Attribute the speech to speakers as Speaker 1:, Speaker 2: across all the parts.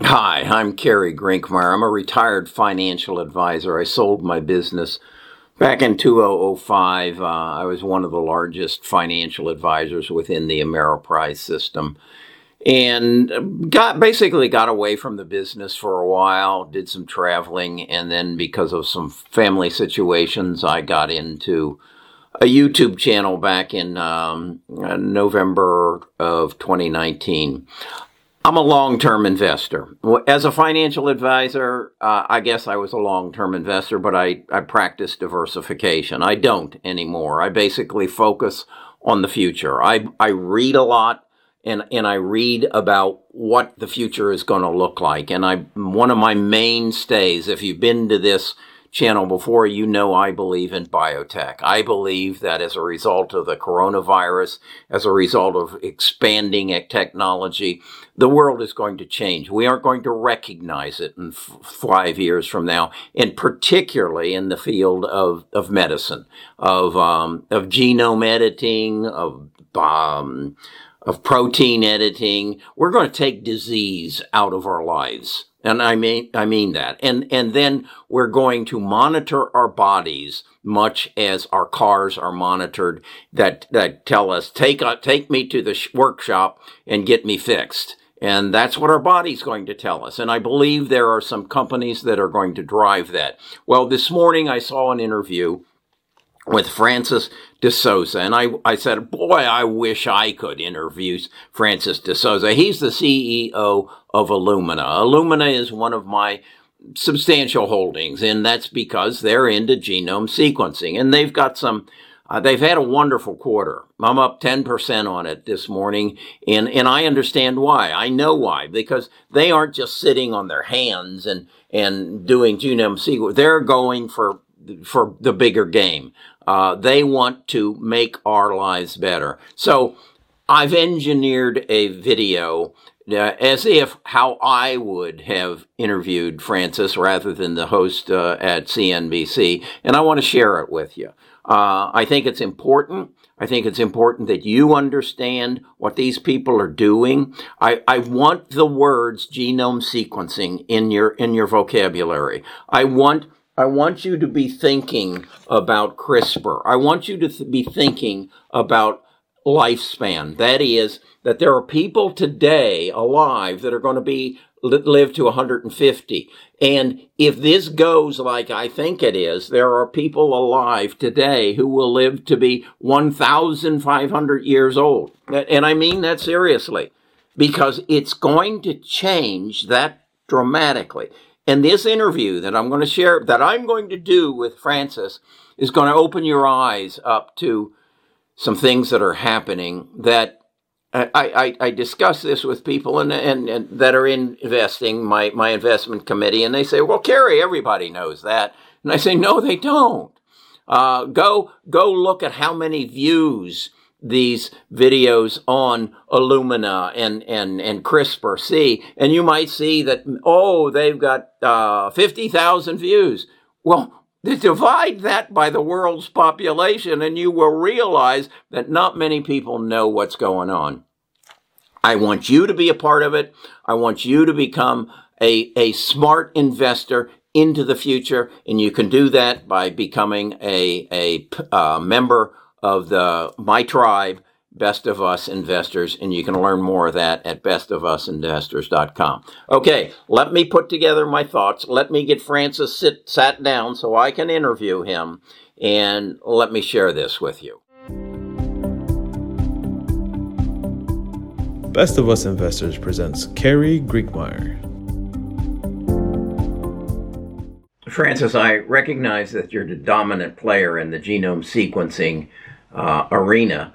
Speaker 1: Hi, I'm Kerry Grinkmeyer. I'm a retired financial advisor. I sold my business back in 2005. Uh, I was one of the largest financial advisors within the Ameriprise system and got basically got away from the business for a while did some traveling and then because of some family situations i got into a youtube channel back in um, november of 2019 i'm a long-term investor. As a financial advisor uh, i guess i was a long-term investor but I, I practice diversification. I don't anymore. I basically focus on the future. I, I read a lot and and I read about what the future is going to look like. And I one of my mainstays, if you've been to this channel before, you know I believe in biotech. I believe that as a result of the coronavirus, as a result of expanding technology, the world is going to change. We aren't going to recognize it in f- five years from now, and particularly in the field of, of medicine, of um, of genome editing, of um, of protein editing. We're going to take disease out of our lives. And I mean, I mean that. And, and then we're going to monitor our bodies much as our cars are monitored that, that tell us, take, uh, take me to the sh- workshop and get me fixed. And that's what our body's going to tell us. And I believe there are some companies that are going to drive that. Well, this morning I saw an interview with Francis DeSouza. And I, I said, boy, I wish I could interview Francis DeSouza. He's the CEO of Illumina. Illumina is one of my substantial holdings, and that's because they're into genome sequencing. And they've got some, uh, they've had a wonderful quarter. I'm up 10% on it this morning, and, and I understand why. I know why, because they aren't just sitting on their hands and, and doing genome sequencing. They're going for for the bigger game. Uh, they want to make our lives better. So I've engineered a video uh, as if how I would have interviewed Francis rather than the host uh, at CNBC, and I want to share it with you. Uh, I think it's important. I think it's important that you understand what these people are doing. I, I want the words genome sequencing in your in your vocabulary. I want I want you to be thinking about CRISPR. I want you to th- be thinking about lifespan. That is, that there are people today alive that are going to be live to 150. And if this goes like I think it is, there are people alive today who will live to be 1,500 years old. And I mean that seriously because it's going to change that dramatically. And this interview that I'm going to share, that I'm going to do with Francis, is going to open your eyes up to some things that are happening that I, I, I discuss this with people and, and, and, that are in investing, my, my investment committee, and they say, well, Kerry, everybody knows that. And I say, no, they don't. Uh, go, go look at how many views these videos on Illumina and, and, and CRISPR C, and you might see that, oh, they've got uh, 50,000 views. Well, divide that by the world's population, and you will realize that not many people know what's going on. I want you to be a part of it. I want you to become a, a smart investor into the future, and you can do that by becoming a, a uh, member of the My Tribe Best of Us Investors, and you can learn more of that at bestofusinvestors.com. Okay, let me put together my thoughts. Let me get Francis sit, sat down so I can interview him, and let me share this with you.
Speaker 2: Best of Us Investors presents Kerry Grinkmeyer.
Speaker 1: Francis, I recognize that you're the dominant player in the genome sequencing uh, arena.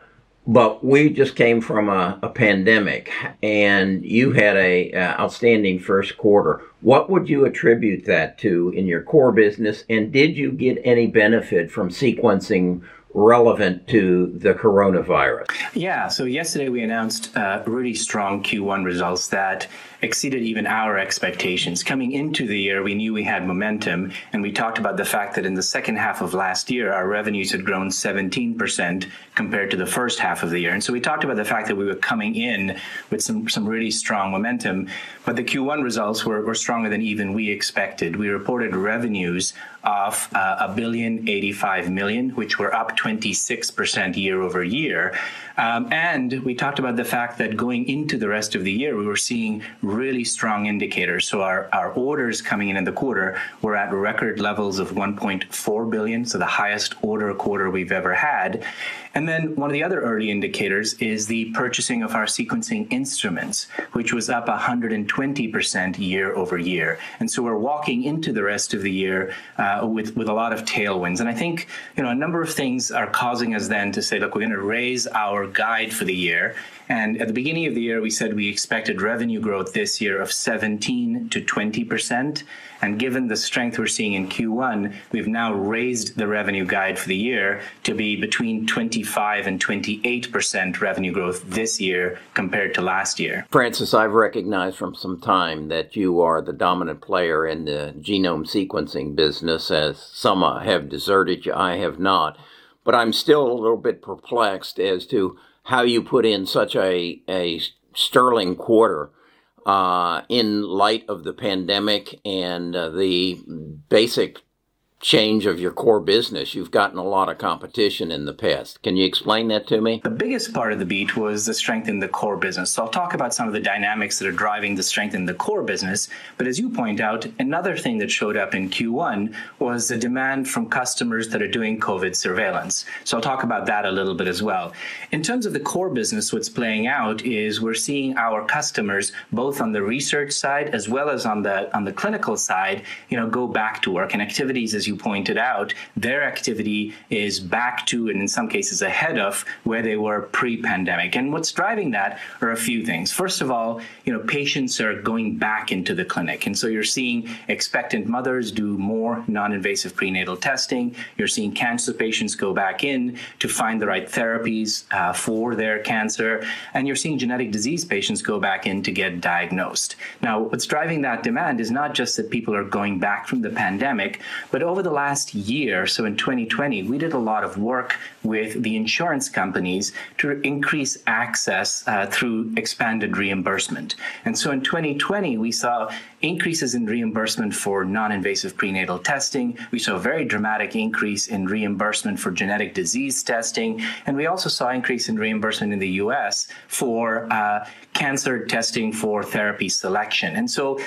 Speaker 1: But we just came from a, a pandemic, and you had a outstanding first quarter. What would you attribute that to in your core business? And did you get any benefit from sequencing relevant to the coronavirus.
Speaker 3: Yeah, so yesterday we announced uh, really strong Q1 results that exceeded even our expectations. Coming into the year, we knew we had momentum, and we talked about the fact that in the second half of last year, our revenues had grown 17% compared to the first half of the year. And so we talked about the fact that we were coming in with some, some really strong momentum, but the Q1 results were, were stronger than even we expected. We reported revenues of uh, a billion 85 million, which were up 26% year over year. Um, and we talked about the fact that going into the rest of the year, we were seeing really strong indicators. So our, our orders coming in in the quarter were at record levels of 1.4 billion, so the highest order quarter we've ever had. And then one of the other early indicators is the purchasing of our sequencing instruments, which was up 120% year over year. And so we're walking into the rest of the year uh, with, with a lot of tailwinds. And I think, you know, a number of things are causing us then to say, look, we're going to raise our guide for the year. And at the beginning of the year, we said we expected revenue growth this year of 17 to 20 percent. And given the strength we're seeing in Q1, we've now raised the revenue guide for the year to be between 25 and 28 percent revenue growth this year compared to last year.
Speaker 1: Francis, I've recognized from some time that you are the dominant player in the genome sequencing business, as some have deserted you, I have not. But I'm still a little bit perplexed as to how you put in such a, a sterling quarter uh, in light of the pandemic and uh, the basic change of your core business. You've gotten a lot of competition in the past. Can you explain that to me?
Speaker 3: The biggest part of the beat was the strength in the core business. So I'll talk about some of the dynamics that are driving the strength in the core business. But as you point out, another thing that showed up in Q1 was the demand from customers that are doing COVID surveillance. So I'll talk about that a little bit as well. In terms of the core business, what's playing out is we're seeing our customers, both on the research side as well as on the on the clinical side, you know, go back to work and activities as you pointed out, their activity is back to, and in some cases ahead of, where they were pre-pandemic. And what's driving that are a few things. First of all, you know, patients are going back into the clinic, and so you're seeing expectant mothers do more non-invasive prenatal testing. You're seeing cancer patients go back in to find the right therapies uh, for their cancer, and you're seeing genetic disease patients go back in to get diagnosed. Now, what's driving that demand is not just that people are going back from the pandemic, but over over the last year, so in 2020, we did a lot of work with the insurance companies to increase access uh, through expanded reimbursement. And so in 2020, we saw increases in reimbursement for non invasive prenatal testing. We saw a very dramatic increase in reimbursement for genetic disease testing. And we also saw increase in reimbursement in the US for uh, cancer testing for therapy selection. And so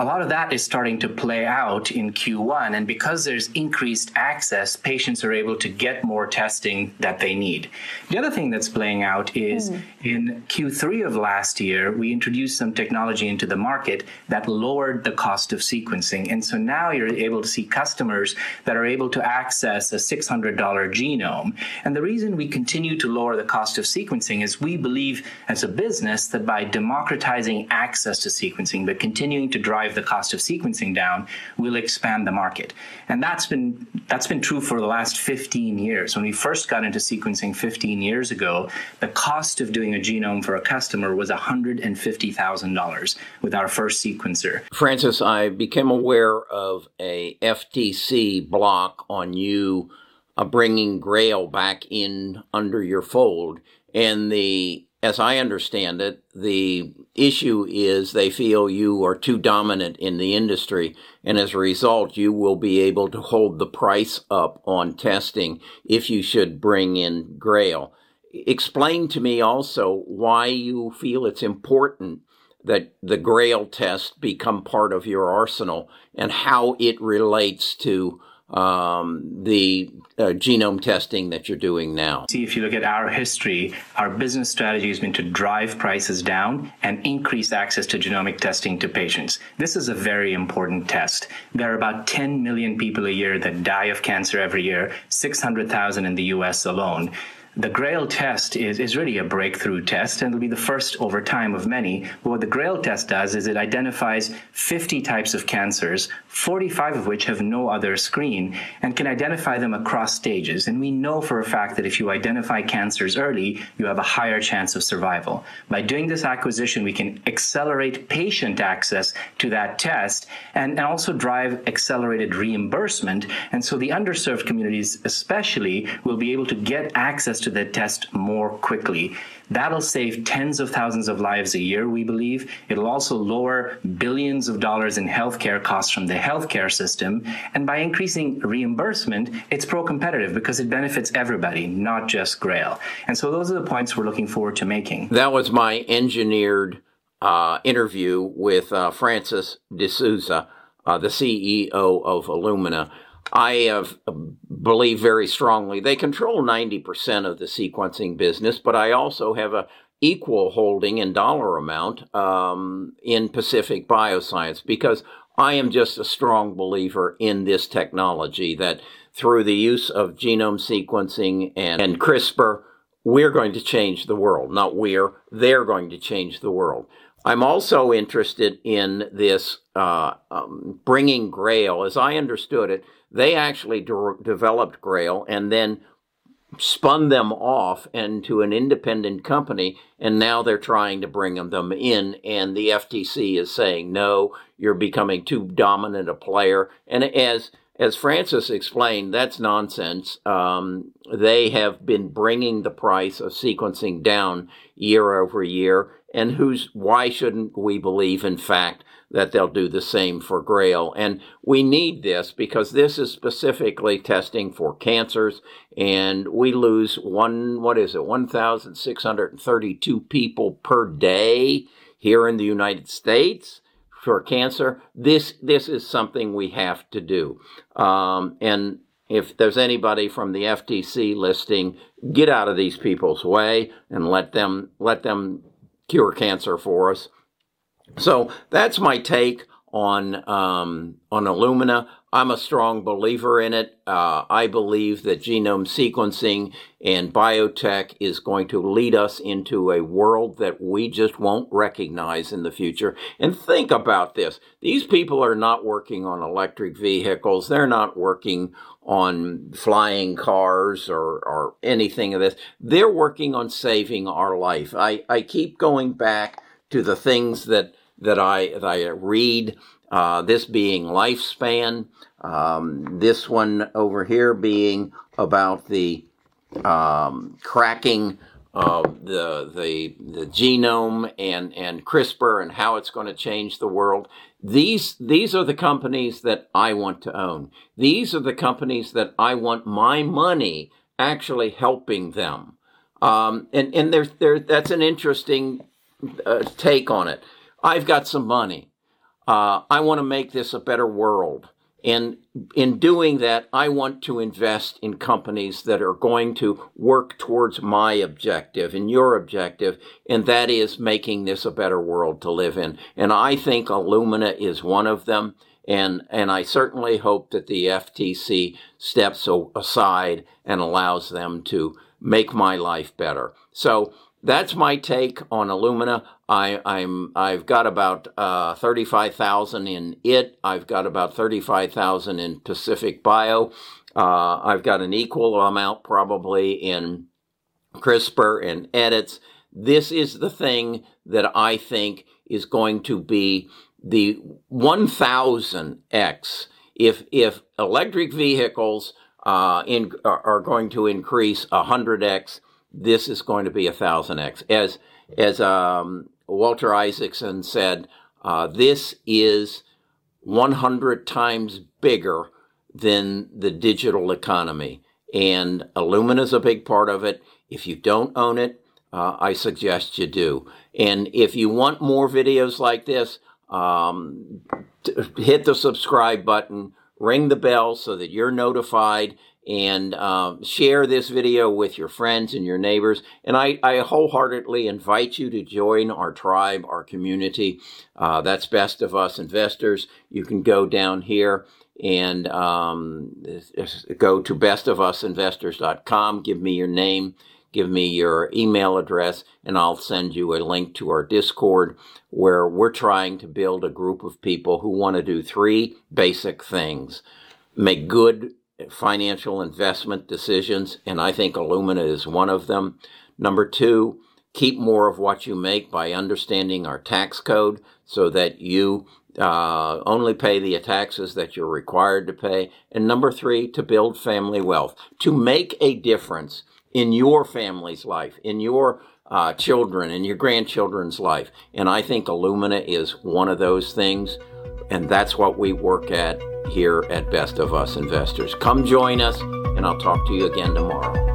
Speaker 3: a lot of that is starting to play out in Q1. And because there's increased access, patients are able to get more testing that they need. The other thing that's playing out is mm. in Q3 of last year, we introduced some technology into the market that lowered the cost of sequencing. And so now you're able to see customers that are able to access a $600 genome. And the reason we continue to lower the cost of sequencing is we believe as a business that by democratizing access to sequencing, but continuing to drive drive the cost of sequencing down will expand the market. And that's been that's been true for the last 15 years. When we first got into sequencing 15 years ago, the cost of doing a genome for a customer was $150,000 with our first sequencer.
Speaker 1: Francis, I became aware of a FTC block on you uh, bringing Grail back in under your fold and the as I understand it, the issue is they feel you are too dominant in the industry, and as a result, you will be able to hold the price up on testing if you should bring in Grail. Explain to me also why you feel it's important that the Grail test become part of your arsenal and how it relates to um, the uh, genome testing that you're doing now?
Speaker 3: See, if you look at our history, our business strategy has been to drive prices down and increase access to genomic testing to patients. This is a very important test. There are about 10 million people a year that die of cancer every year, 600,000 in the US alone the GRAIL test is, is really a breakthrough test, and it'll be the first over time of many. But what the GRAIL test does is it identifies 50 types of cancers, 45 of which have no other screen, and can identify them across stages. And we know for a fact that if you identify cancers early, you have a higher chance of survival. By doing this acquisition, we can accelerate patient access to that test and, and also drive accelerated reimbursement. And so the underserved communities, especially, will be able to get access to the test more quickly. That'll save tens of thousands of lives a year, we believe. It'll also lower billions of dollars in healthcare costs from the healthcare system. And by increasing reimbursement, it's pro competitive because it benefits everybody, not just Grail. And so those are the points we're looking forward to making.
Speaker 1: That was my engineered uh, interview with uh, Francis DeSouza, uh, the CEO of Illumina. I uh, believe very strongly they control 90% of the sequencing business, but I also have a equal holding in dollar amount um, in Pacific Bioscience because I am just a strong believer in this technology that through the use of genome sequencing and, and CRISPR, we're going to change the world. Not we're, they're going to change the world. I'm also interested in this uh, um, bringing Grail. As I understood it, they actually de- developed Grail and then spun them off into an independent company, and now they're trying to bring them in. And the FTC is saying, no, you're becoming too dominant a player. And as as Francis explained, that's nonsense. Um, they have been bringing the price of sequencing down year over year, and who's why shouldn't we believe, in fact, that they'll do the same for Grail? And we need this because this is specifically testing for cancers, and we lose one what is it, one thousand six hundred and thirty-two people per day here in the United States for cancer. This this is something we have to do. Um, and if there's anybody from the FTC listing, get out of these people's way and let them let them cure cancer for us. So that's my take on um, on Illumina. I'm a strong believer in it. Uh, I believe that genome sequencing and biotech is going to lead us into a world that we just won't recognize in the future. And think about this these people are not working on electric vehicles, they're not working on flying cars or, or anything of this. They're working on saving our life. I, I keep going back to the things that, that, I, that I read uh, this being lifespan, um, this one over here being about the um, cracking of the, the, the genome and, and CRISPR and how it's going to change the world. These, these are the companies that I want to own. These are the companies that I want my money actually helping them. Um, and and there's there that's an interesting uh, take on it. I've got some money. Uh, I want to make this a better world. And in doing that, I want to invest in companies that are going to work towards my objective and your objective, and that is making this a better world to live in. And I think Illumina is one of them. And, and I certainly hope that the FTC steps aside and allows them to make my life better. So that's my take on Illumina. I, I'm I've got about uh, thirty five thousand in it. I've got about thirty five thousand in Pacific Bio. Uh, I've got an equal amount probably in CRISPR and Editas. This is the thing that I think is going to be the one thousand x. If if electric vehicles uh, in, are going to increase hundred x this is going to be a thousand x. As as um, Walter Isaacson said, uh, this is 100 times bigger than the digital economy, and Illumina is a big part of it. If you don't own it, uh, I suggest you do. And if you want more videos like this, um, t- hit the subscribe button, ring the bell so that you're notified and um, share this video with your friends and your neighbors. And I, I wholeheartedly invite you to join our tribe, our community. Uh, that's Best of Us Investors. You can go down here and um, go to bestofusinvestors.com, give me your name, give me your email address, and I'll send you a link to our Discord where we're trying to build a group of people who want to do three basic things make good financial investment decisions, and I think Illumina is one of them. Number two, keep more of what you make by understanding our tax code so that you uh, only pay the taxes that you're required to pay. And number three, to build family wealth, to make a difference in your family's life, in your uh, children and your grandchildren's life. And I think Illumina is one of those things. And that's what we work at here at Best of Us Investors. Come join us, and I'll talk to you again tomorrow.